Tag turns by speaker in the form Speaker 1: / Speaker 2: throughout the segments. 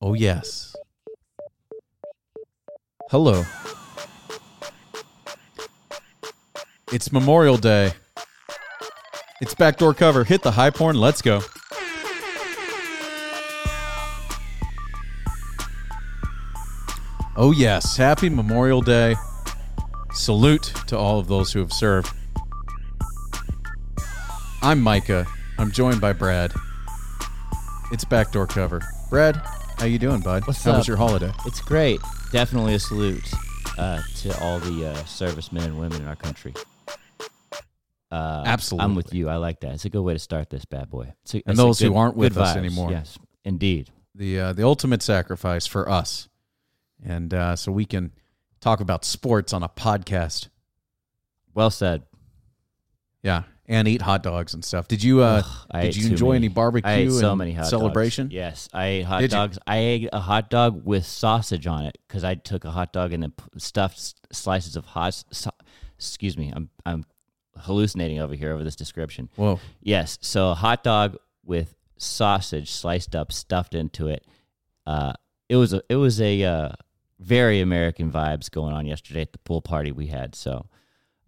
Speaker 1: Oh, yes. Hello. It's Memorial Day. It's backdoor cover. Hit the high porn. Let's go. Oh, yes. Happy Memorial Day. Salute to all of those who have served. I'm Micah. I'm joined by Brad. It's backdoor cover. Brad, how you doing, bud?
Speaker 2: What's
Speaker 1: how was your holiday?
Speaker 2: It's great. Definitely a salute uh, to all the uh, servicemen and women in our country. Uh,
Speaker 1: Absolutely.
Speaker 2: I'm with you. I like that. It's a good way to start this bad boy. It's a-
Speaker 1: And
Speaker 2: it's
Speaker 1: those who aren't with us
Speaker 2: vibes.
Speaker 1: anymore.
Speaker 2: Yes, indeed.
Speaker 1: The uh, the ultimate sacrifice for us, and uh, so we can talk about sports on a podcast.
Speaker 2: Well said.
Speaker 1: Yeah, and eat hot dogs and stuff. Did you uh,
Speaker 2: Ugh,
Speaker 1: did you enjoy
Speaker 2: many.
Speaker 1: any barbecue
Speaker 2: I ate so
Speaker 1: and
Speaker 2: many hot
Speaker 1: celebration?
Speaker 2: Dogs. Yes, I ate hot
Speaker 1: Did you?
Speaker 2: dogs. I ate a hot dog with sausage on it because I took a hot dog and then stuffed slices of hot. So, excuse me, I'm I'm hallucinating over here over this description.
Speaker 1: Whoa,
Speaker 2: Yes. So a hot dog with sausage sliced up, stuffed into it. Uh, it was a it was a uh, very American vibes going on yesterday at the pool party we had. So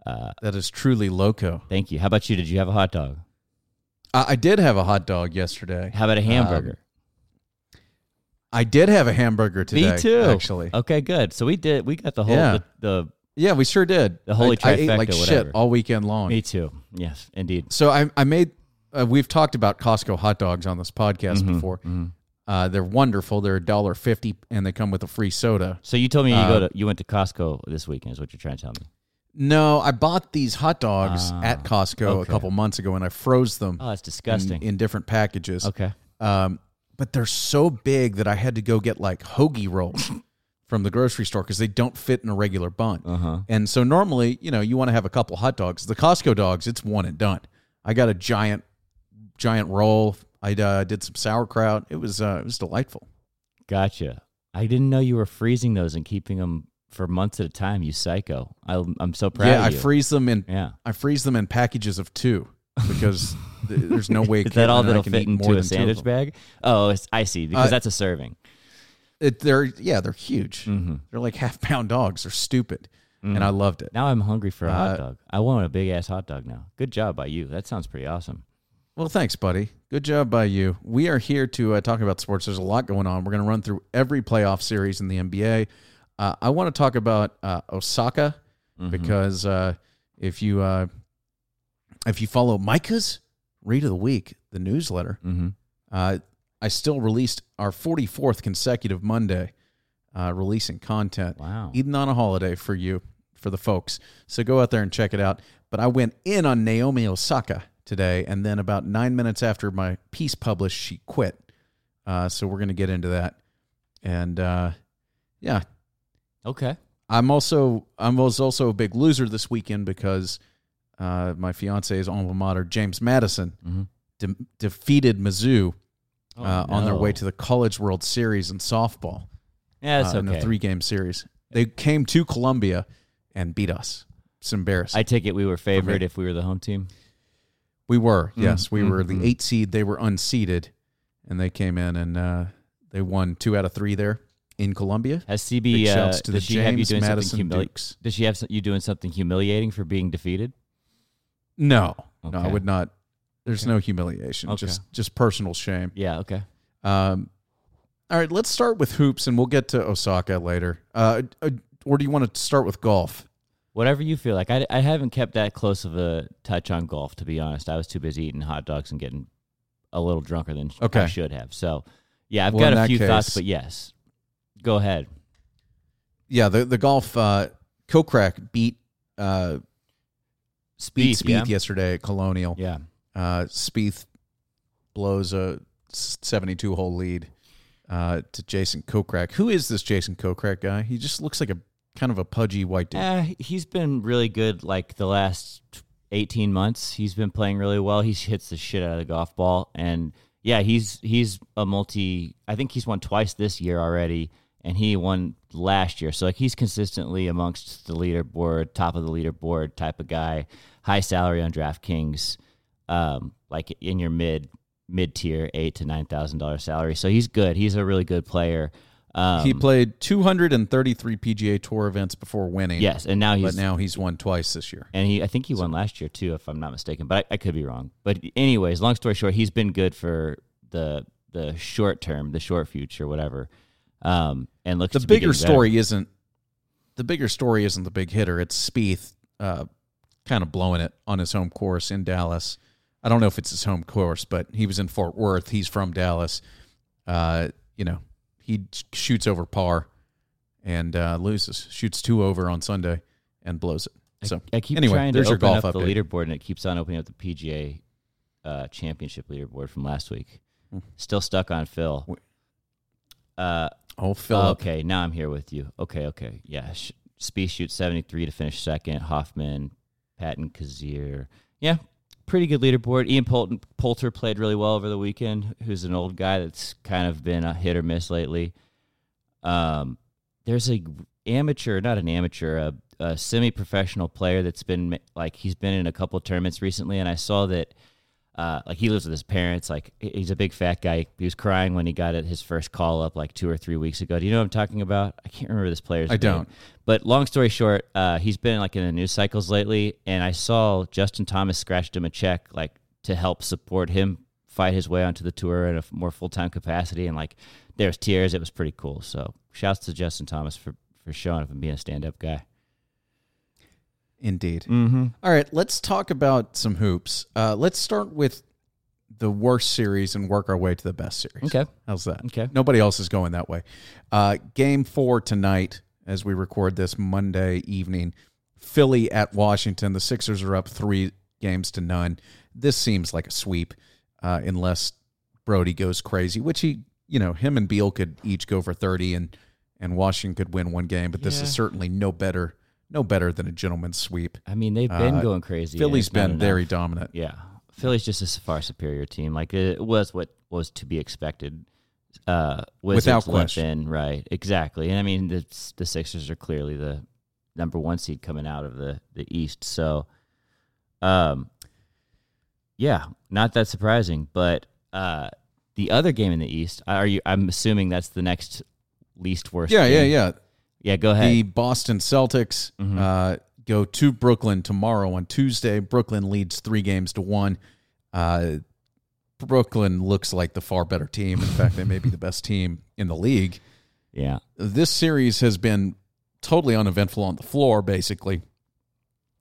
Speaker 2: uh,
Speaker 1: that is truly loco.
Speaker 2: thank you. How about you? Did you have a hot dog?
Speaker 1: I, I did have a hot dog yesterday.
Speaker 2: How about a hamburger?
Speaker 1: I did have a hamburger today.
Speaker 2: Me too.
Speaker 1: Actually,
Speaker 2: Okay, good. So we did. We got the whole
Speaker 1: Yeah.
Speaker 2: the,
Speaker 1: yeah, we sure did.
Speaker 2: The holy
Speaker 1: I, I ate like shit all weekend long.
Speaker 2: me too. Yes, indeed.
Speaker 1: So I, I made. Uh, we've talked about Costco hot dogs on this podcast
Speaker 2: Mhm,
Speaker 1: before.
Speaker 2: mhm.
Speaker 1: Uh, they're wonderful. They're a dollar fifty, and they come with a free soda.
Speaker 2: So you told me you
Speaker 1: Uh,
Speaker 2: go to you went to Costco this weekend. Is what you're trying to tell me?
Speaker 1: No, I bought these hot dogs
Speaker 2: Ah,
Speaker 1: at Costco a
Speaker 2: okay.
Speaker 1: couple months ago, and I froze them
Speaker 2: Oh, that's
Speaker 1: in,
Speaker 2: disgusting.
Speaker 1: in different packages.
Speaker 2: okay.
Speaker 1: Um, but they're so big that I had to go get like hoagie rolls from the grocery store because they don't fit in a regular bun.
Speaker 2: Uh huh.
Speaker 1: And so normally, you know, you want to have a couple hot dogs. The Costco dogs, it's one and done. I got a giant, giant roll. I uh, did some sauerkraut. It was uh, it was delightful.
Speaker 2: Gotcha. I didn't know you were freezing those and keeping them for months at a time. You psycho. I, I'm so proud
Speaker 1: yeah, I
Speaker 2: of you.
Speaker 1: freeze them in
Speaker 2: yeah.
Speaker 1: I freeze them in packages of two because th- there's no way.
Speaker 2: Is that all that'll
Speaker 1: can
Speaker 2: fit into a
Speaker 1: than two of
Speaker 2: sandwich bag? Oh, it's, I see. Because
Speaker 1: Uh,
Speaker 2: that's a serving.
Speaker 1: It, they're yeah, they're huge.
Speaker 2: Mm-hmm.
Speaker 1: They're like half pound dogs. They're stupid, and I loved it.
Speaker 2: Now I'm hungry for a
Speaker 1: Uh,
Speaker 2: hot dog. I want a big ass hot dog now. Good job by you. That sounds pretty awesome.
Speaker 1: Well, thanks, buddy. Good job by you. We are here to uh, talk about sports. There's a lot going on. We're going to run through every playoff series in the NBA. Uh, I want to talk about uh, Osaka
Speaker 2: Mm-hmm.
Speaker 1: because uh, if you uh, if you follow Micah's Read of the Week, the newsletter,
Speaker 2: Mm-hmm.
Speaker 1: uh, I still released our 44th consecutive Monday uh, releasing content.
Speaker 2: Wow.
Speaker 1: even on a holiday for you, for the folks. So go out there and check it out. But I went in on Naomi Osaka today, and then about nine minutes after my piece published, she quit. Uh, so we're going to get into that. And uh, yeah,
Speaker 2: Okay.
Speaker 1: I'm also I was also a big loser this weekend because uh, my fiance's alma mater, James Madison,
Speaker 2: Mhm.
Speaker 1: de- defeated Mizzou
Speaker 2: Oh,
Speaker 1: uh, on their way to the College World Series in softball
Speaker 2: Yeah, that's
Speaker 1: uh, in
Speaker 2: okay.
Speaker 1: a three game series. They came to Columbia and beat us. It's embarrassing.
Speaker 2: I take it we were favored if we were the home team.
Speaker 1: we were,
Speaker 2: Mm,
Speaker 1: yes, we
Speaker 2: mm,
Speaker 1: were the
Speaker 2: mm.
Speaker 1: eight seed. They were unseeded, and they came in and uh, they won two out of three there in Columbia.
Speaker 2: Has CB uh,
Speaker 1: to the
Speaker 2: does she have you
Speaker 1: James
Speaker 2: doing
Speaker 1: Madison
Speaker 2: something humili-
Speaker 1: Dukes.
Speaker 2: Does she have some- you doing something humiliating for being defeated?
Speaker 1: No, no, I would not. There's
Speaker 2: Okay.
Speaker 1: no humiliation,
Speaker 2: Okay.
Speaker 1: just just personal shame.
Speaker 2: Yeah. Okay.
Speaker 1: Um, all right, let's start with hoops, and we'll get to Osaka later. Uh, uh, or do you want to start with golf?
Speaker 2: Whatever you feel like. I, I haven't kept that close of a touch on golf, to be honest. I was too busy eating hot dogs and getting a little drunker than
Speaker 1: Okay.
Speaker 2: I should have. So, yeah, I've
Speaker 1: Well,
Speaker 2: got a few thoughts, but yes, go ahead.
Speaker 1: Yeah, the the golf. Uh, Kokrak beat uh,
Speaker 2: Spieth,
Speaker 1: Spieth
Speaker 2: yeah?
Speaker 1: yesterday at Colonial.
Speaker 2: Yeah.
Speaker 1: Uh, Spieth blows a 72 hole lead uh, to Jason Kokrak. Who is this Jason Kokrak guy? He just looks like a kind of a pudgy white dude.
Speaker 2: Uh, he's been really good like the last 18 months. He's been playing really well. He hits the shit out of the golf ball and yeah, he's he's a multi I think he's won twice this year already and he won last year. So like he's consistently amongst the leaderboard, top of the leaderboard type of guy, high salary on DraftKings, um like in your mid mid tier, eight to nine thousand dollar salary. So he's good. He's a really good player. Um,
Speaker 1: he played 233 PGA Tour events before winning.
Speaker 2: yes, and now he's
Speaker 1: but now he's won twice this year.
Speaker 2: and he I think he won last year too, if I'm not mistaken. But I, I could be wrong. But anyways, long story short, he's been good for the the short term, the short future, whatever. Um, and looks
Speaker 1: The bigger story isn't the bigger story isn't the big hitter. It's Spieth, uh, kind of blowing it on his home course in Dallas. I don't know if it's his home course, but he was in Fort Worth. He's from Dallas. Uh, you know, he shoots over par and uh, loses. Shoots two over on Sunday and blows it. So
Speaker 2: I keep
Speaker 1: anyway,
Speaker 2: trying to
Speaker 1: there's your
Speaker 2: open
Speaker 1: golf
Speaker 2: up the leaderboard, and it keeps on opening up the PGA uh, Championship leaderboard from last week.
Speaker 1: Hmm.
Speaker 2: Still stuck on Phil. Uh,
Speaker 1: oh, Philip.
Speaker 2: okay, now I'm here with you. Okay, okay, yeah. Sh- shoots 73 to finish second. Hoffman, Patton, Kizzire. Yeah, pretty good leaderboard. Ian Poulter, Poulter played really well over the weekend. Who's an old guy that's kind of been a hit or miss lately. Um, there's a amateur, not an amateur, a, a semi-professional player that's been like he's been in a couple tournaments recently, and I saw that. Uh, like he lives with his parents. Like he's a big fat guy. He was crying when he got it, his first call up like two or three weeks ago. Do you know what I'm talking about? I can't remember this player's
Speaker 1: I
Speaker 2: name.
Speaker 1: don't.
Speaker 2: But long story short, uh, he's been like in the news cycles lately, and I saw Justin Thomas scratched him a check like to help support him fight his way onto the tour in a more full time capacity, and like there's tears. It was pretty cool. So shouts to Justin Thomas for for showing up and being a stand up guy.
Speaker 1: Indeed.
Speaker 2: Mm-hmm.
Speaker 1: All right, let's talk about some hoops. Uh, let's start with the worst series and work our way to the best series.
Speaker 2: Okay.
Speaker 1: How's that?
Speaker 2: Okay.
Speaker 1: Nobody else is going that way. Uh, game four tonight, as we record this Monday evening, Philly at Washington. The Sixers are up three games to none. This seems like a sweep, uh, unless Brodie goes crazy, which he, you know, him and Beal could each go for thirty, and and Washington could win one game. But this
Speaker 2: Yeah.
Speaker 1: is certainly no better, no better than a gentleman's sweep.
Speaker 2: I mean, they've been
Speaker 1: Uh,
Speaker 2: going crazy.
Speaker 1: Philly's been
Speaker 2: enough.
Speaker 1: very dominant.
Speaker 2: Yeah, Philly's just a far superior team. Like it was what was to be expected. Uh, Wizards
Speaker 1: Without question.
Speaker 2: in, right? Exactly. And I mean, the the Sixers are clearly the number one seed coming out of the the East. So, um, yeah, not that surprising. But uh, the other game in the East, are you? I'm assuming that's the next least worst.
Speaker 1: Yeah, yeah,
Speaker 2: game.
Speaker 1: yeah.
Speaker 2: yeah. Yeah, go ahead.
Speaker 1: The Boston Celtics
Speaker 2: Mhm.
Speaker 1: uh, go to Brooklyn tomorrow on Tuesday. Brooklyn leads three games to one. Uh, Brooklyn looks like the far better team. In fact, they may be the best team in the league.
Speaker 2: yeah,
Speaker 1: This series has been totally uneventful on the floor, basically.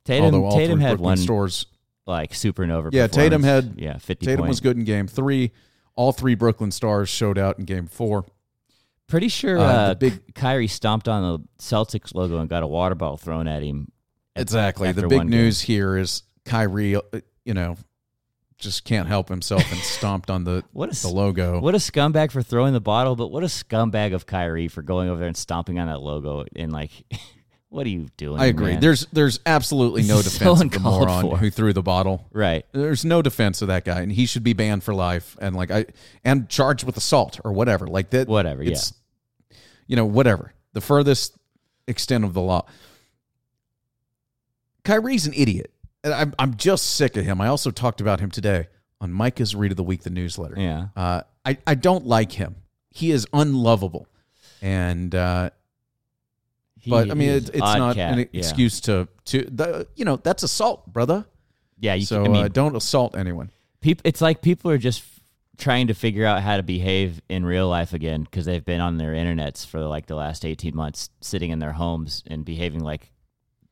Speaker 2: Tatum.
Speaker 1: although all
Speaker 2: Tatum
Speaker 1: three
Speaker 2: had
Speaker 1: Brooklyn
Speaker 2: one
Speaker 1: stores.
Speaker 2: like supernova.
Speaker 1: Yeah, Tatum had-
Speaker 2: yeah.
Speaker 1: Tatum
Speaker 2: point.
Speaker 1: was good in game three. All three Brooklyn stars showed out in game four.
Speaker 2: Pretty sure
Speaker 1: Uh,
Speaker 2: uh,
Speaker 1: the big-
Speaker 2: Kyrie stomped on the Celtics logo and got a water bottle thrown at him. at-
Speaker 1: Exactly. The big
Speaker 2: one game.
Speaker 1: news here is Kyrie, uh, you know, just can't help himself and stomped on the,
Speaker 2: What a
Speaker 1: the logo.
Speaker 2: What a scumbag for throwing the bottle, but what a scumbag of Kyrie for going over there and stomping on that logo and like, what are you doing?
Speaker 1: I agree.
Speaker 2: man?
Speaker 1: There's there's absolutely no
Speaker 2: is so
Speaker 1: defense of the moron
Speaker 2: for.
Speaker 1: who threw the bottle.
Speaker 2: right.
Speaker 1: There's no defense of that guy, and he should be banned for life and like I and charged with assault or whatever. Like that.
Speaker 2: Whatever. Yeah.
Speaker 1: It's you know whatever the furthest extent of the law. Kyrie's an idiot. And I'm I'm just sick of him. I also talked about him today on Micah's Read of the Week, the newsletter.
Speaker 2: Yeah.
Speaker 1: Uh, I I don't like him. He is unlovable, and uh,
Speaker 2: He-
Speaker 1: but I mean it, it's not
Speaker 2: cat.
Speaker 1: an
Speaker 2: Yeah.
Speaker 1: excuse to to the you know that's assault, brother.
Speaker 2: Yeah. You,
Speaker 1: so
Speaker 2: I mean,
Speaker 1: uh, don't assault anyone.
Speaker 2: peop, it's like people are just trying to figure out how to behave in real life again because they've been on their internets for like the last 18 months sitting in their homes and behaving like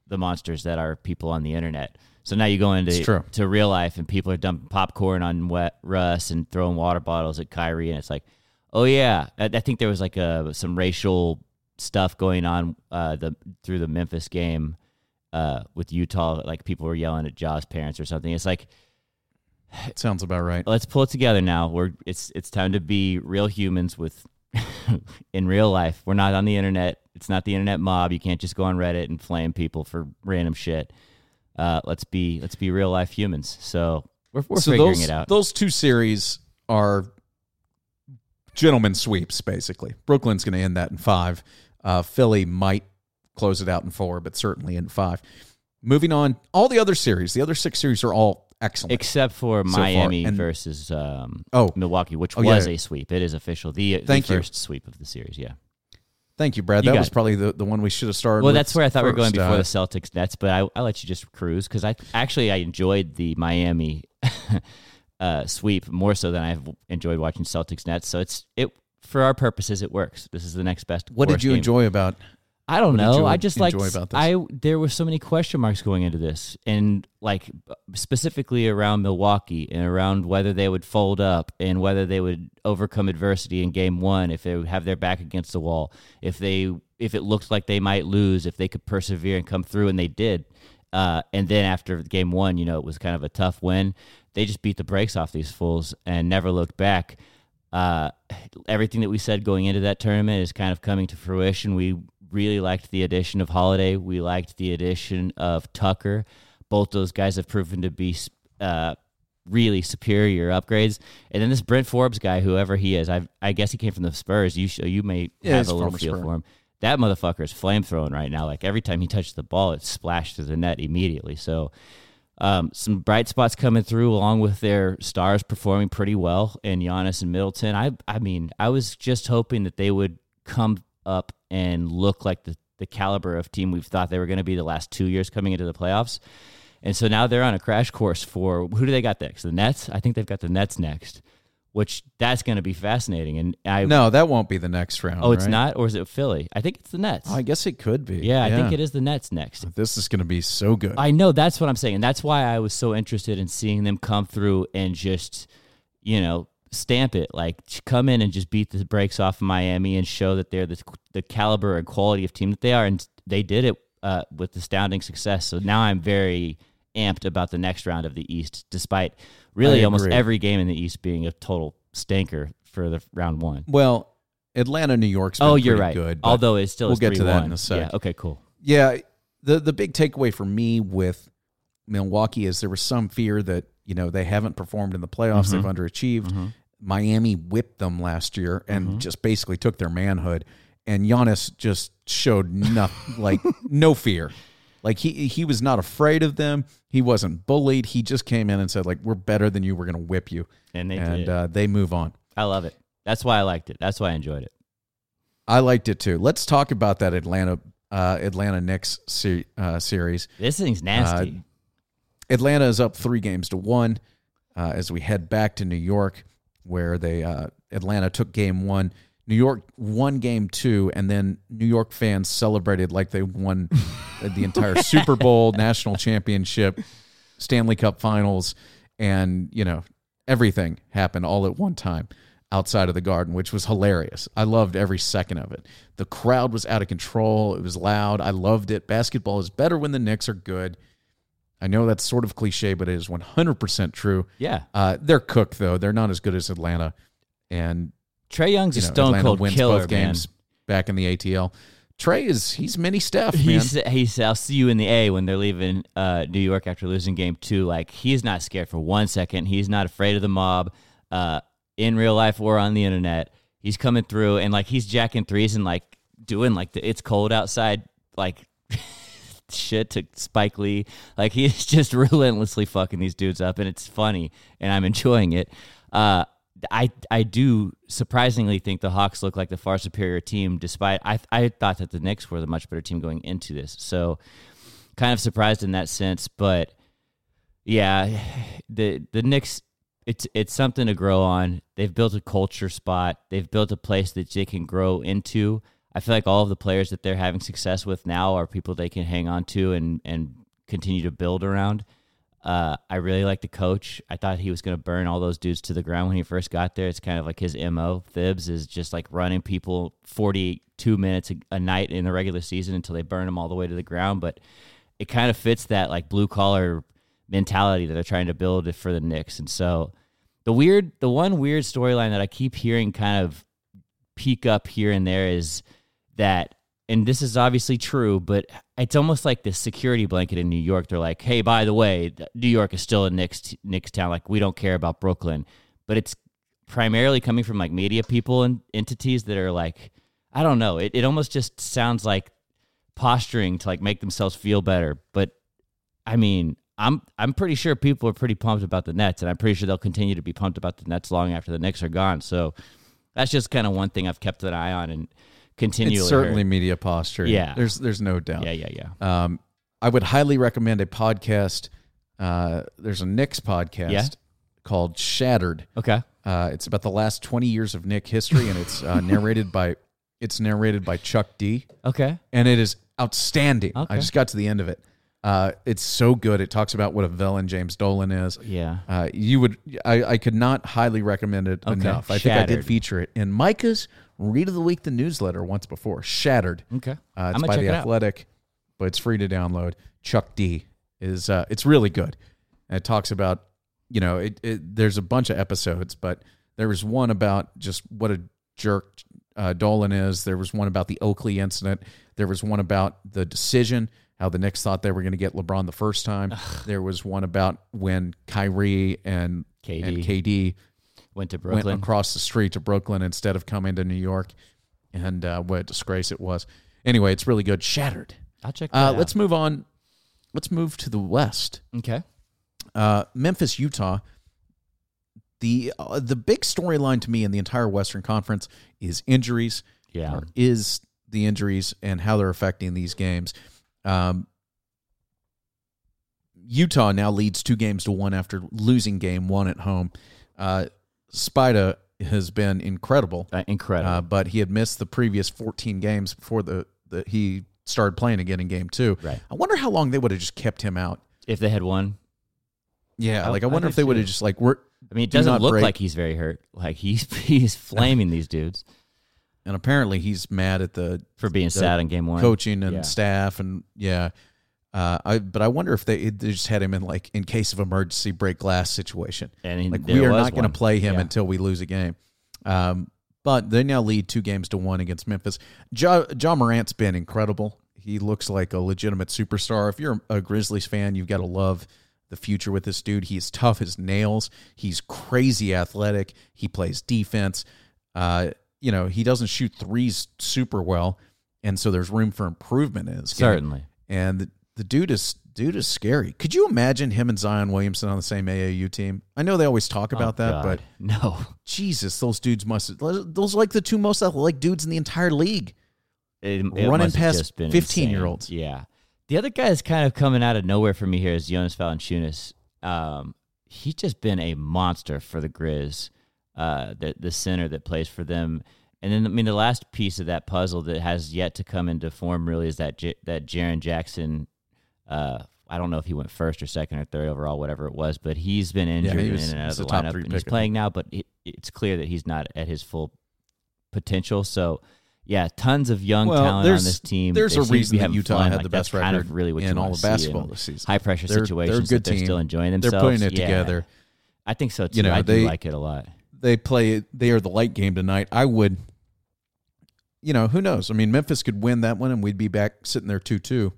Speaker 2: the monsters that are people on the internet. So now you go into to real life and people are dumping popcorn on wet Russ and throwing water bottles at Kyrie and it's like oh yeah. I, I think there was like a some racial stuff going on uh the through the Memphis game uh with Utah like people were yelling at Ja's parents or something. It's like
Speaker 1: Sounds about right.
Speaker 2: let's pull it together now. We're it's it's time to be real humans with in real life. We're not on the internet. It's not the internet mob. You can't just go on Reddit and flame people for random shit. Uh, let's be let's be real life humans. So we're we're
Speaker 1: so
Speaker 2: figuring
Speaker 1: those,
Speaker 2: it out.
Speaker 1: Those two series are gentlemen sweeps, basically. Brooklyn's going to end that in five. Uh, Philly might close it out in four, but certainly in five. Moving on, all the other series, the other six series are all excellent.
Speaker 2: except for
Speaker 1: so.
Speaker 2: Miami
Speaker 1: And-
Speaker 2: versus um,
Speaker 1: oh,
Speaker 2: Milwaukee, which
Speaker 1: Oh, yeah.
Speaker 2: was a sweep. It is official. The, the
Speaker 1: Thank you.
Speaker 2: first sweep of the series. Yeah.
Speaker 1: thank you, Brad.
Speaker 2: You
Speaker 1: That was
Speaker 2: it.
Speaker 1: probably the, the one we should have started.
Speaker 2: Well, that's where I thought we were going before
Speaker 1: Uh,
Speaker 2: the Celtics Nets, but I I let you just cruise because I actually I enjoyed the Miami uh, sweep more so than I've enjoyed watching Celtics Nets. So it's it for our purposes it works. This is the next best.
Speaker 1: What did you
Speaker 2: game.
Speaker 1: enjoy about?
Speaker 2: I don't
Speaker 1: What
Speaker 2: know. I just like
Speaker 1: enjoy about this?
Speaker 2: I there were so many question marks going into this, and like specifically around Milwaukee and around whether they would fold up and whether they would overcome adversity in Game One, if they would have their back against the wall, if they if it looked like they might lose, if they could persevere and come through, and they did. Uh, and then after Game One, you know, it was kind of a tough win. They just beat the brakes off these fools and never looked back uh, everything that we said going into that tournament is kind of coming to fruition. We really liked the addition of Holiday. We liked the addition of Tucker. Both those guys have proven to be uh, really superior upgrades. And then this Bryn Forbes guy, whoever he is, I I guess he came from the Spurs. You sh- you may
Speaker 1: Yeah,
Speaker 2: have a little feel
Speaker 1: Spur.
Speaker 2: for him. That motherfucker is flame throwing right now. Like every time he touches the ball, it splashed to the net immediately. So um, some bright spots coming through, along with their stars performing pretty well in Giannis and Middleton. I, I mean, I was just hoping that they would come up and look like the, the caliber of team we've thought they were going to be the last two years coming into the playoffs. And so now they're on a crash course for who do they got next? The Nets. I think they've got the Nets next, which that's going to be fascinating. And I
Speaker 1: No, that won't be the next round.
Speaker 2: oh, it's
Speaker 1: right?
Speaker 2: not, or is it Philly? I think it's the Nets.
Speaker 1: Oh, I guess it could be.
Speaker 2: yeah, I think it is the Nets next.
Speaker 1: Oh, this is going to be so good.
Speaker 2: I know that's what I'm saying. And that's why I was so interested in seeing them come through and just, you know, stamp it. Like come in and just beat the brakes off of Miami and show that they're the, the caliber and quality of team that they are. And they did it uh, with astounding success. So now I'm very amped about the next round of the East, despite really almost every game in the East being a total stinker for the round one.
Speaker 1: well, Atlanta, New York's. Been
Speaker 2: Oh, you're right.
Speaker 1: Good,
Speaker 2: Although it still
Speaker 1: we'll get to that in a sec.
Speaker 2: Yeah. Okay. Cool.
Speaker 1: Yeah, the the big takeaway for me with Milwaukee is there was some fear that you know they haven't performed in the playoffs, they've underachieved. Miami whipped them last year and just basically took their manhood, and Giannis just showed nothing, like no fear. Like he he was not afraid of them. He wasn't bullied. He just came in and said like we're better than you. We're going to whip you,
Speaker 2: And they
Speaker 1: and uh, they move on.
Speaker 2: I love it. That's why I liked it. That's why I enjoyed it.
Speaker 1: I liked it too. Let's talk about that Atlanta uh, Atlanta Knicks se- uh, series.
Speaker 2: This thing's nasty.
Speaker 1: Atlanta is up three games to one uh, as we head back to New York, where they uh, Atlanta took game one. New York won game two, and then New York fans celebrated like they won the entire Super Bowl, national championship, Stanley Cup Finals, and you know everything happened all at one time outside of the Garden, which was hilarious. I loved every second of it. The crowd was out of control. It was loud. I loved it. Basketball is better when the Knicks are good. I know that's sort of cliche, but it is 100% true.
Speaker 2: yeah.
Speaker 1: Uh, they're cooked, though. They're not as good as Atlanta. And,
Speaker 2: Trae Young's
Speaker 1: you
Speaker 2: a stone
Speaker 1: Atlanta
Speaker 2: cold
Speaker 1: wins
Speaker 2: killer,
Speaker 1: both games back in the ATL. Trae is, he's mini Steph,
Speaker 2: man.
Speaker 1: man.
Speaker 2: He's, he's, I'll see you in the A when they're leaving uh, New York after losing game two. Like, he's not scared for one second. He's not afraid of the mob uh, in real life or on the internet. He's coming through and, like, he's jacking threes and, like, doing, like, the it's cold outside, like, shit to Spike Lee. Like, he's just relentlessly fucking these dudes up, and it's funny, and I'm enjoying it. Uh, I I do surprisingly think the Hawks look like the far superior team, despite I I thought that the Knicks were the much better team going into this. So kind of surprised in that sense, but yeah, the the Knicks it's it's something to grow on. They've built a culture spot. They've built a place that they can grow into. I feel like all of the players that they're having success with now are people they can hang on to and and continue to build around. Uh, I really like the coach. I thought he was going to burn all those dudes to the ground when he first got there. It's kind of like his mo. Thibs is just like running people forty two minutes a, a night in the regular season until they burn them all the way to the ground. But it kind of fits that like blue collar mentality that they're trying to build for the Knicks. And so the weird, the one weird storyline that I keep hearing kind of peek up here and there is that, and this is obviously true, but it's almost like this security blanket in New York. They're like, hey, by the way, New York is still a Knicks, Knicks town. Like, we don't care about Brooklyn. But it's primarily coming from like media people and entities that are like, I don't know. It, it almost just sounds like posturing to like make themselves feel better. But I mean, I'm I'm pretty sure people are pretty pumped about the Nets, and I'm pretty sure they'll continue to be pumped about the Nets long after the Knicks are gone. So that's just kind of one thing I've kept an eye on and continually.
Speaker 1: It's certainly
Speaker 2: heard.
Speaker 1: media posture.
Speaker 2: Yeah.
Speaker 1: there's there's no doubt.
Speaker 2: Yeah, yeah, yeah.
Speaker 1: Um, I would highly recommend a podcast. Uh, there's a Knicks podcast
Speaker 2: Yeah.
Speaker 1: called Shattered.
Speaker 2: Okay.
Speaker 1: Uh, it's about the last 20 years of Knick history, and it's uh, narrated by it's narrated by Chuck D,
Speaker 2: Okay.
Speaker 1: and it is outstanding. I just got to the end of it. Uh, it's so good. It talks about what a villain James Dolan is.
Speaker 2: Yeah.
Speaker 1: Uh, you would, I, I could not highly recommend it
Speaker 2: Okay.
Speaker 1: enough. I think I did feature it in Micah's Read of the Week, the newsletter, once before. Shattered.
Speaker 2: Okay.
Speaker 1: Uh, it's by the
Speaker 2: it out.
Speaker 1: Athletic, but it's free to download. Chuck D is uh, it's really good. And it talks about you know it, it. There's a bunch of episodes, but there was one about just what a jerk uh, Dolan is. There was one about the Oakley incident. There was one about the decision, how the Knicks thought they were going to get LeBron the first time. There was one about when Kyrie and
Speaker 2: KD.
Speaker 1: and KD
Speaker 2: Went to
Speaker 1: went
Speaker 2: Brooklyn.
Speaker 1: across the street to Brooklyn instead of coming to New York, and uh, what a disgrace it was. Anyway, it's really good. Shattered.
Speaker 2: I'll check
Speaker 1: Uh,
Speaker 2: out.
Speaker 1: let's move on. Let's move to the West.
Speaker 2: Okay.
Speaker 1: Uh, Memphis, Utah. The uh, the big storyline to me in the entire Western Conference is injuries.
Speaker 2: Yeah.
Speaker 1: Or is the injuries and how they're affecting these games. Um, Utah now leads two games to one after losing game one at home. Uh, Spida has been incredible,
Speaker 2: Uh, incredible.
Speaker 1: uh, but he had missed the previous 14 games before the, the he started playing again in game two.
Speaker 2: Right.
Speaker 1: I wonder how long they would have just kept him out.
Speaker 2: if they had won,
Speaker 1: Yeah,
Speaker 2: I-
Speaker 1: like I
Speaker 2: I
Speaker 1: wonder
Speaker 2: do
Speaker 1: if they would have just like we're
Speaker 2: I mean, it
Speaker 1: Do
Speaker 2: doesn't look
Speaker 1: break.
Speaker 2: like he's very hurt. Like he's he's flaming these dudes
Speaker 1: and apparently he's mad at the
Speaker 2: for being
Speaker 1: The
Speaker 2: sad in game one.
Speaker 1: coaching and
Speaker 2: Yeah.
Speaker 1: staff and yeah. Uh, I but I wonder if they, they just had him in like in case of emergency break glass situation.
Speaker 2: and he,
Speaker 1: Like
Speaker 2: there
Speaker 1: we are not going to play him
Speaker 2: Yeah.
Speaker 1: until we lose a game. Um, but they now lead two games to one against Memphis. Ja, ja Morant's been incredible. He looks like a legitimate superstar. If you're a Grizzlies fan, you've got to love the future with this dude. He's tough as nails. He's crazy athletic. He plays defense. Uh, you know, he doesn't shoot threes super well, and so there's room for improvement in his game.
Speaker 2: certainly.
Speaker 1: And the, the dude is dude is scary. Could you imagine him and Zion Williamson on the same AAU team? I know they always talk about
Speaker 2: Oh,
Speaker 1: that,
Speaker 2: God.
Speaker 1: but
Speaker 2: no,
Speaker 1: Jesus, those dudes must those are like the two most athletic dudes in the entire league.
Speaker 2: It, it
Speaker 1: Running past
Speaker 2: just been
Speaker 1: 15-year-olds.
Speaker 2: Yeah. The other guy is kind of coming out of nowhere for me here is Jonas Valanciunas. Um, he's just been a monster for the Grizz, uh, the the center that plays for them. And then I mean the last piece of that puzzle that has yet to come into form really is that J- that Jaren Jackson. Uh, I don't know if he went first or second or third overall, whatever it was, but he's been injured
Speaker 1: he was-
Speaker 2: in and out of the lineup, and he's playing now. But it, it's clear that he's not at his full potential. So, yeah, tons of young
Speaker 1: Well,
Speaker 2: talent on this team.
Speaker 1: there's
Speaker 2: They
Speaker 1: a
Speaker 2: seem to be
Speaker 1: reason that Utah
Speaker 2: fun.
Speaker 1: had
Speaker 2: Like,
Speaker 1: the best
Speaker 2: kind
Speaker 1: record
Speaker 2: of really what
Speaker 1: in all of basketball this season.
Speaker 2: High pressure
Speaker 1: They're- they're a
Speaker 2: situations
Speaker 1: good
Speaker 2: that they're
Speaker 1: team.
Speaker 2: still enjoying themselves.
Speaker 1: They're putting it
Speaker 2: Yeah.
Speaker 1: together.
Speaker 2: I think so too.
Speaker 1: You know,
Speaker 2: I
Speaker 1: they-
Speaker 2: do like it a lot.
Speaker 1: They play they are the light game tonight. I would you know, who knows? I mean, Memphis could win that one and we'd be back sitting there 2-2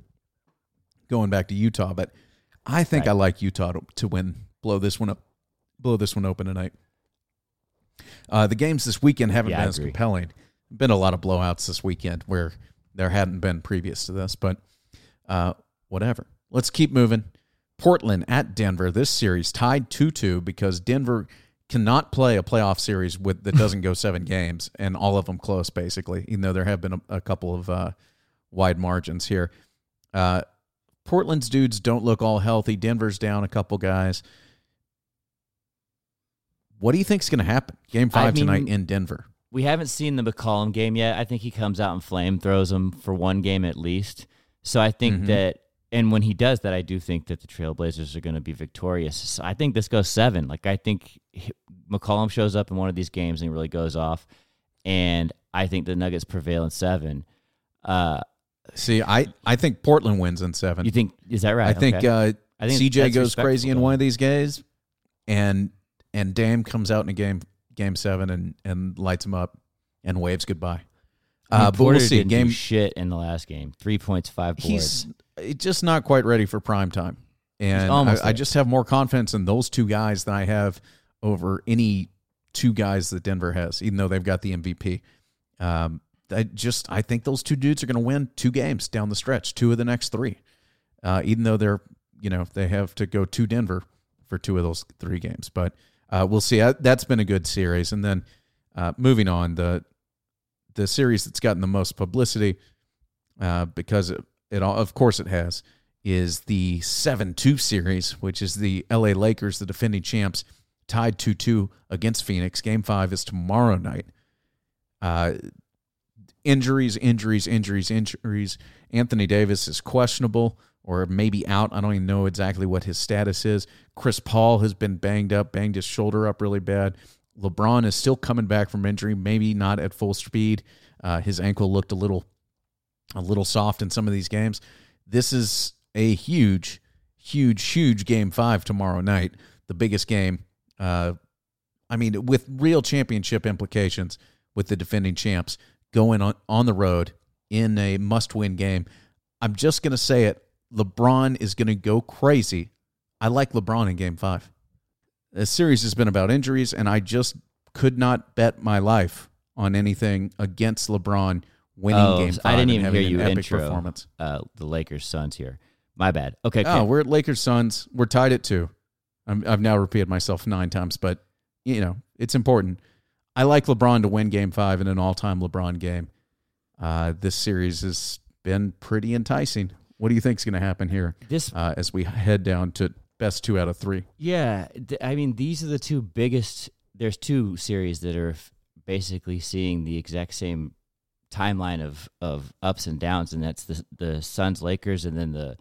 Speaker 1: going back to Utah, but I think
Speaker 2: Right.
Speaker 1: I like Utah to, to win, blow this one up, blow this one open tonight. Uh, the games this weekend haven't
Speaker 2: Yeah,
Speaker 1: been as compelling. Been a lot of blowouts this weekend where there hadn't been previous to this, but uh, whatever. Let's keep moving. Portland at Denver. This series tied 2 2 because Denver cannot play a playoff series with that doesn't go seven games and all of them close, basically, even though there have been a, a couple of uh, wide margins here. Uh, Portland's dudes don't look all healthy. Denver's down a couple guys. What do you think's going to happen? Game five
Speaker 2: mean-
Speaker 1: tonight in Denver.
Speaker 2: We haven't seen the McCollum game yet. I think he comes out and flame throws them for one game at least. So I think
Speaker 1: Mhm.
Speaker 2: that, and when he does that, I do think that the Trailblazers are going to be victorious. So I think this goes seven. Like I think McCollum shows up in one of these games and he really goes off, and I think the Nuggets prevail in seven. Uh,
Speaker 1: See, I, I think Portland wins in seven.
Speaker 2: you think is that right?
Speaker 1: I think
Speaker 2: Okay.
Speaker 1: uh,
Speaker 2: I think
Speaker 1: CJ goes crazy in one of these games, and and Dame comes out in a game game seven and and lights him up and waves goodbye.
Speaker 2: I
Speaker 1: Uh, but we'll see. Game
Speaker 2: shit in the last game. Three points, five boards.
Speaker 1: he's uh, just not quite ready for prime time, and I, I just have more confidence in those two guys than I have over any two guys that Denver has, even though they've got the MVP. Um, I just I think those two dudes are going to win two games down the stretch, two of the next three, uh, even though they're you know they have to go to Denver for two of those three games. But uh, we'll see. Uh, That's been a good series. And then uh, moving on, the the series that's gotten the most publicity uh, because it, it all, of course it has is the 7-2 series which is the LA Lakers the defending champs tied 2-2 against Phoenix. Game 5 is tomorrow night. Uh, injuries injuries injuries injuries. Anthony Davis is questionable or maybe out. I don't even know exactly what his status is. Chris Paul has been banged up banged his shoulder up really bad LeBron is still coming back from injury, maybe not at full speed. Uh, his ankle looked a little, a little soft in some of these games. This is a huge, huge, huge game five tomorrow night, the biggest game. Uh, I mean, with real championship implications, with the defending champs going on on the road in a must-win game. I'm just going to say it. LeBron is going to go crazy. I like LeBron in game five. The series has been about injuries, and I just could not bet my life on anything against LeBron winning
Speaker 2: Oh,
Speaker 1: game five.
Speaker 2: I didn't even hear you
Speaker 1: epic
Speaker 2: intro.
Speaker 1: performance.
Speaker 2: Uh, the Lakers Suns here. My bad. Okay.
Speaker 1: Oh,
Speaker 2: okay.
Speaker 1: we're at Lakers Suns. We're tied at two. I'm, I've now repeated myself nine times, but you know it's important. I like LeBron to win Game Five in an all-time LeBron game. Uh, this series has been pretty enticing. What do you think is going to happen here
Speaker 2: this
Speaker 1: uh, as we head down to best two out of three?
Speaker 2: Yeah, I mean these are the two biggest. There's two series that are basically seeing the exact same timeline of of ups and downs, and that's the the Suns Lakers, and then the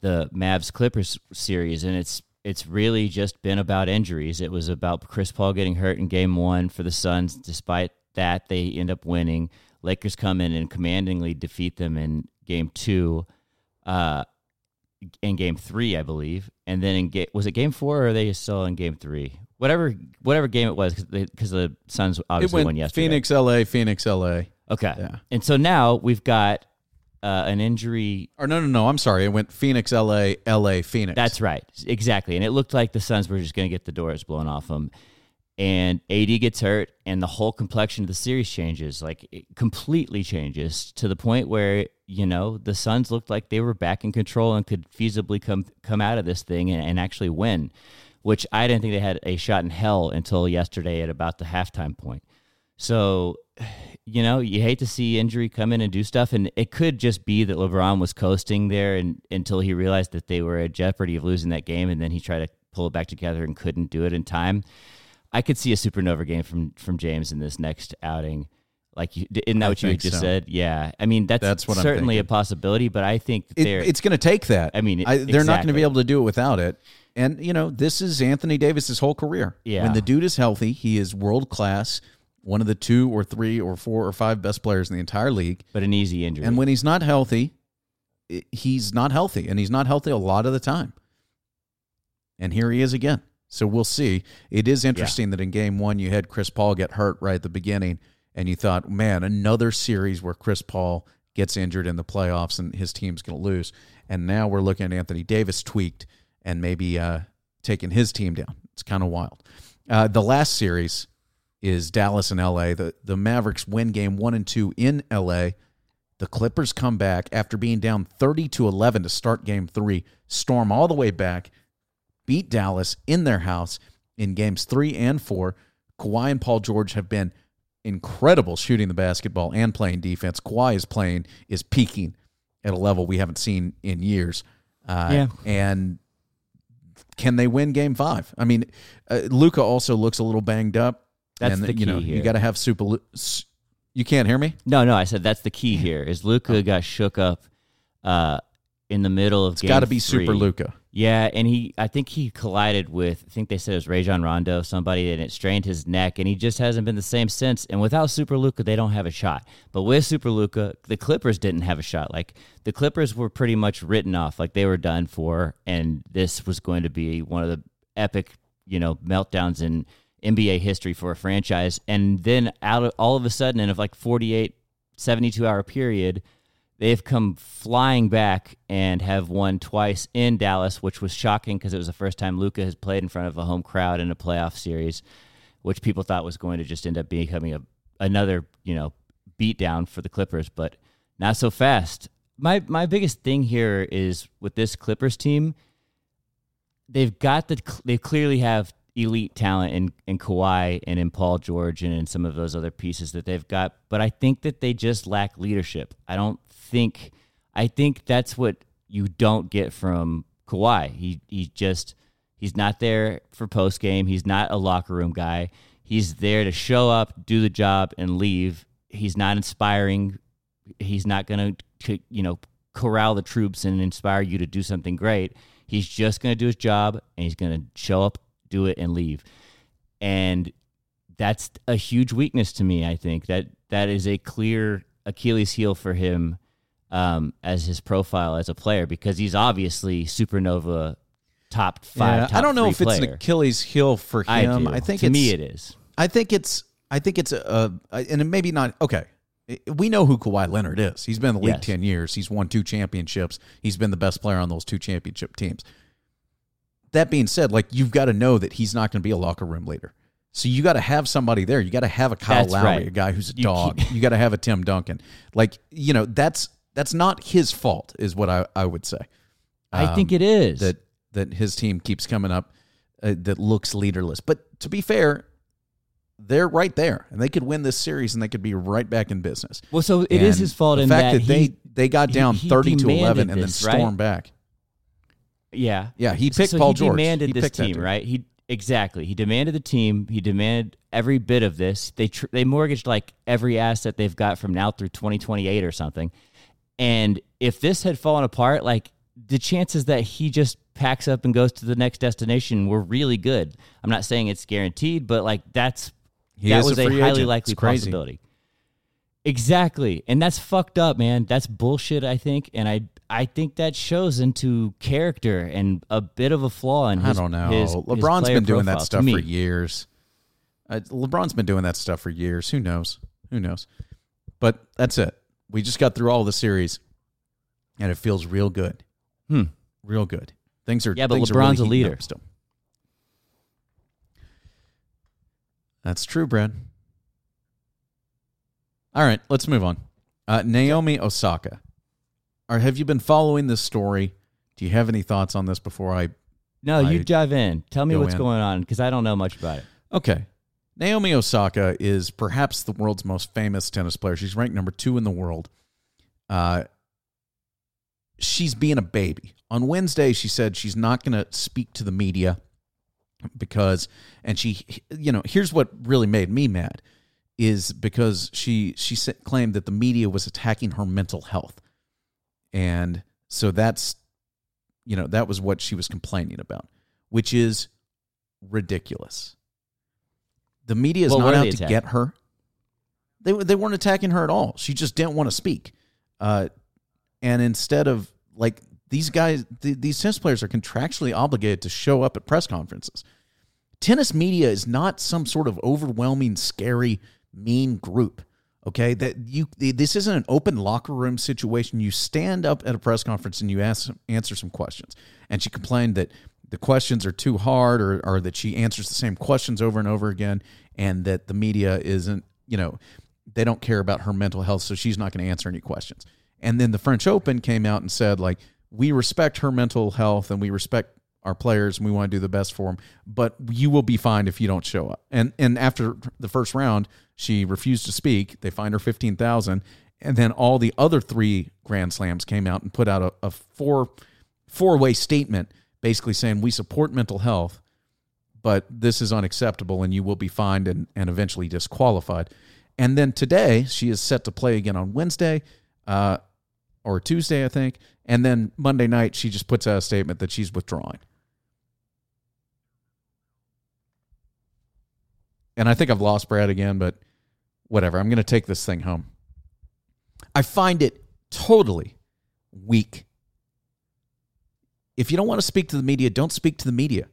Speaker 2: the Mavs Clippers series, and it's it's really just been about injuries. It was about Chris Paul getting hurt in Game One for the Suns. Despite that, they end up winning. Lakers come in and commandingly defeat them in Game Two. Uh, in game three, I believe, and then in game was it game four or are they still in game three? Whatever, whatever game it was, because the Suns obviously
Speaker 1: it
Speaker 2: won
Speaker 1: went
Speaker 2: yesterday.
Speaker 1: Phoenix, LA, Phoenix, LA.
Speaker 2: okay,
Speaker 1: Yeah.
Speaker 2: and so now we've got uh, an injury.
Speaker 1: Or no, no, no. I'm sorry. It went Phoenix, LA, LA, Phoenix.
Speaker 2: That's right, exactly, and it looked like the Suns were just going to get the doors blown off them. And AD gets hurt, and the whole complexion of the series changes, like it completely changes to the point where you know the Suns looked like they were back in control and could feasibly come come out of this thing and, and actually win, which I didn't think they had a shot in hell until yesterday at about the halftime point. So, you know, you hate to see injury come in and do stuff, and it could just be that LeBron was coasting there and until he realized that they were at jeopardy of losing that game, and then he tried to pull it back together and couldn't do it in time. I could see a supernova game from from James in this next outing. Like, you, isn't that
Speaker 1: I
Speaker 2: what you just
Speaker 1: so.
Speaker 2: said? Yeah, I mean that's,
Speaker 1: That's
Speaker 2: certainly a possibility, but I think that
Speaker 1: It,
Speaker 2: they're
Speaker 1: it's going to take that.
Speaker 2: I mean,
Speaker 1: I, they're not going to be able to do it without it. And you know, this is Anthony Davis's whole career.
Speaker 2: Yeah.
Speaker 1: When the dude is healthy, he is world class. One of the two or three or four or five best players in the entire league.
Speaker 2: but an easy injury.
Speaker 1: And when he's not healthy, he's not healthy, and he's not healthy a lot of the time. And here he is again. So we'll see. It is interesting that in game one you had Chris Paul get hurt right at the beginning, and you thought, man, another series where Chris Paul gets injured in the playoffs and his team's going to lose. And now we're looking at Anthony Davis tweaked and maybe uh, taking his team down. It's kind of wild. Uh, the last series is Dallas and LA. The the Mavericks win game one and two in LA. The Clippers come back after being down 30 to 11 to start game three, storm all the way back, beat Dallas in their house in games three and four. Kawhi and Paul George have been incredible shooting the basketball and playing defense. Kawhi is playing, is peaking at a level we haven't seen in years. Uh,
Speaker 2: Yeah.
Speaker 1: And can they win game five? I mean, uh, Luka also looks a little banged up.
Speaker 2: That's
Speaker 1: and
Speaker 2: the
Speaker 1: you know,
Speaker 2: key
Speaker 1: You got to have super. You can't hear me?
Speaker 2: no, no, I said that's the key here. Is Luka
Speaker 1: Oh.
Speaker 2: got shook up uh, in the middle of
Speaker 1: It's got to be super. Luka.
Speaker 2: Yeah, and he, I think he collided with, I think they said it was Rajon Rondo, somebody, and it strained his neck, and he just hasn't been the same since. And without Super Luka, they don't have a shot. But with Super Luka, the Clippers didn't have a shot. Like the Clippers were pretty much written off, like they were done for, and this was going to be one of the epic, you know, meltdowns in NBA history for a franchise. And then out of all of a sudden, in a like 48, 72 hour period, they've come flying back and have won twice in Dallas, which was shocking because it was the first time Luka has played in front of a home crowd in a playoff series, which people thought was going to just end up becoming a another you know beatdown for the Clippers, but not so fast. My my biggest thing here is with this Clippers team, they've got the they clearly have elite talent in in Kawhi and in Paul George and in some of those other pieces that they've got, but I think that they just lack leadership. I don't think I think that's what you don't get from Kawhi. He he just he's not there for post game. He's not a locker room guy. He's there to show up, do the job, and leave. He's not inspiring. He's not going to you know corral the troops and inspire you to do something great. He's just going to do his job and he's going to show up, do it, and leave. And that's a huge weakness to me. I think that that is a clear Achilles heel for him um, as his profile as a player because he's obviously supernova top five.
Speaker 1: Yeah,
Speaker 2: top
Speaker 1: I don't know if it's an. Achilles heel for him.
Speaker 2: do.
Speaker 1: I, think
Speaker 2: to me it is.
Speaker 1: I think it's. I think it's a, a and maybe not. Okay, we know who Kawhi Leonard is. He's been in the league
Speaker 2: Yes.
Speaker 1: ten years. He's won two championships. He's been the best player on those two championship teams. That being said, like you've got to know that he's not going to be a locker room leader. So you got to have somebody there. You got to have a Kyle
Speaker 2: That's
Speaker 1: Lowry,
Speaker 2: right.
Speaker 1: a guy who's a dog. you got to have a Tim Duncan. Like you know, that's that's not his fault, is what I I would say.
Speaker 2: I think
Speaker 1: Um,
Speaker 2: it is.
Speaker 1: that that his team keeps coming up uh, that looks leaderless. But to be fair, they're right there, and they could win this series, and they could be right back in business.
Speaker 2: well, so it is
Speaker 1: And
Speaker 2: his fault
Speaker 1: The
Speaker 2: in
Speaker 1: fact
Speaker 2: that,
Speaker 1: that, they
Speaker 2: he,
Speaker 1: they got down
Speaker 2: he
Speaker 1: thirty to eleven
Speaker 2: demanded
Speaker 1: and then
Speaker 2: this, right?
Speaker 1: stormed back.
Speaker 2: yeah,
Speaker 1: Yeah, he picked
Speaker 2: so
Speaker 1: Paul
Speaker 2: he
Speaker 1: George.
Speaker 2: demanded
Speaker 1: He
Speaker 2: this team, right? He exactly. He demanded the team. He demanded every bit of this. They tr- they mortgaged like every asset they've got from now through 2028 or something. And if this had fallen apart, like the chances that he just packs up and goes to the next destination were really good. I'm not saying it's guaranteed, but like that's
Speaker 1: He
Speaker 2: that
Speaker 1: a
Speaker 2: was a,
Speaker 1: free
Speaker 2: highly
Speaker 1: agent.
Speaker 2: likely
Speaker 1: It's crazy.
Speaker 2: possibility. Exactly. And that's fucked up, man. That's bullshit, I think. And I I think that shows into character and a bit of a flaw in
Speaker 1: I don't know.
Speaker 2: his- his
Speaker 1: LeBron's
Speaker 2: player
Speaker 1: been doing that stuff for years. Uh, LeBron's been doing that stuff for years. Who knows? Who knows? But that's it. We just got through all the series, and it feels real good.
Speaker 2: Hmm.
Speaker 1: Real good. Things are
Speaker 2: Yeah, but LeBron's a
Speaker 1: really heating
Speaker 2: leader.
Speaker 1: Still. That's true, Brad. All right, let's move on. Uh, Naomi Osaka. Or have you been following this story? Do you have any thoughts on this before I
Speaker 2: No, you dive in. Tell me
Speaker 1: go
Speaker 2: what's
Speaker 1: in.
Speaker 2: going on because I don't know much about it.
Speaker 1: Okay. Naomi Osaka is perhaps the world's most famous tennis player. She's ranked number two in the world. Uh, she's being a baby. On Wednesday, she said she's not going to speak to the media because, and she, you know, here's what really made me mad is because she she claimed that the media was attacking her mental health, and so that's, you know, that was what she was complaining about, which is ridiculous. The media is
Speaker 2: Well,
Speaker 1: not out to get her. They they weren't attacking her at all. She just didn't want to speak. Uh, and instead of like these guys, th- these tennis players are contractually obligated to show up at press conferences. Tennis media is not some sort of overwhelming, scary, mean group. Okay, that you this isn't an open locker room situation. You stand up at a press conference and you ask answer some questions. And she complained that the questions are too hard, or or that she answers the same questions over and over again, and that the media isn't, you know, they don't care about her mental health, so she's not going to answer any questions. And then the French Open came out and said like we respect her mental health and we respect our players and we want to do the best for them, but you will be fined if you don't show up. And and after the first round, she refused to speak. They fined her fifteen thousand, and then all the other three Grand Slams came out and put out a, a four four way statement, basically saying we support mental health, but this is unacceptable and you will be fined and, and eventually disqualified. And then today, she is set to play again on Wednesday uh, or Tuesday, I think. And then Monday night, she just puts out a statement that she's withdrawing. And I think I've lost Brad again, but whatever. I'm going to take this thing home. I find it totally weak. If you don't want to speak to the media, don't speak to the media.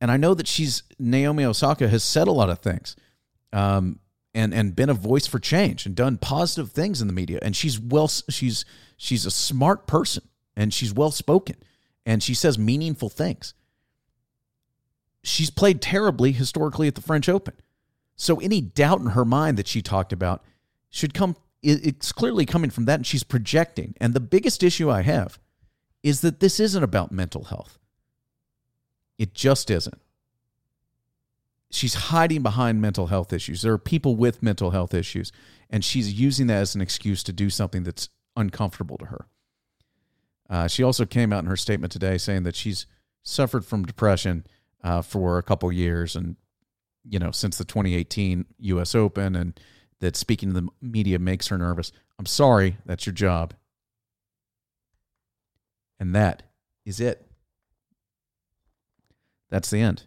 Speaker 1: And I know that she's Naomi Osaka has said a lot of things, um, and and been a voice for change and done positive things in the media. And she's well, she's she's a smart person and she's well spoken and she says meaningful things. She's played terribly historically at the French Open, so any doubt in her mind that she talked about should come. It's clearly coming from that, and she's projecting. And the biggest issue I have is that this isn't about mental health. It just isn't. She's hiding behind mental health issues. There are people with mental health issues, and she's using that as an excuse to do something that's uncomfortable to her. Uh, she also came out in her statement today saying that she's suffered from depression uh, for a couple years, and you know since the 2018 U.S. Open, and that speaking to the media makes her nervous. I'm sorry, that's your job, and that is it. That's the end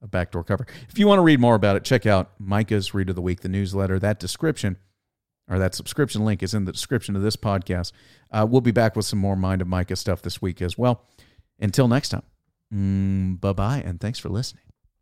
Speaker 1: of Backdoor Cover. If you want to read more about it, check out Micah's Read of the Week, the newsletter. That description or that subscription link is in the description of this podcast. Uh, we'll be back with some more Mind of Micah stuff this week as well. Until next time, mm, bye bye, and thanks for listening.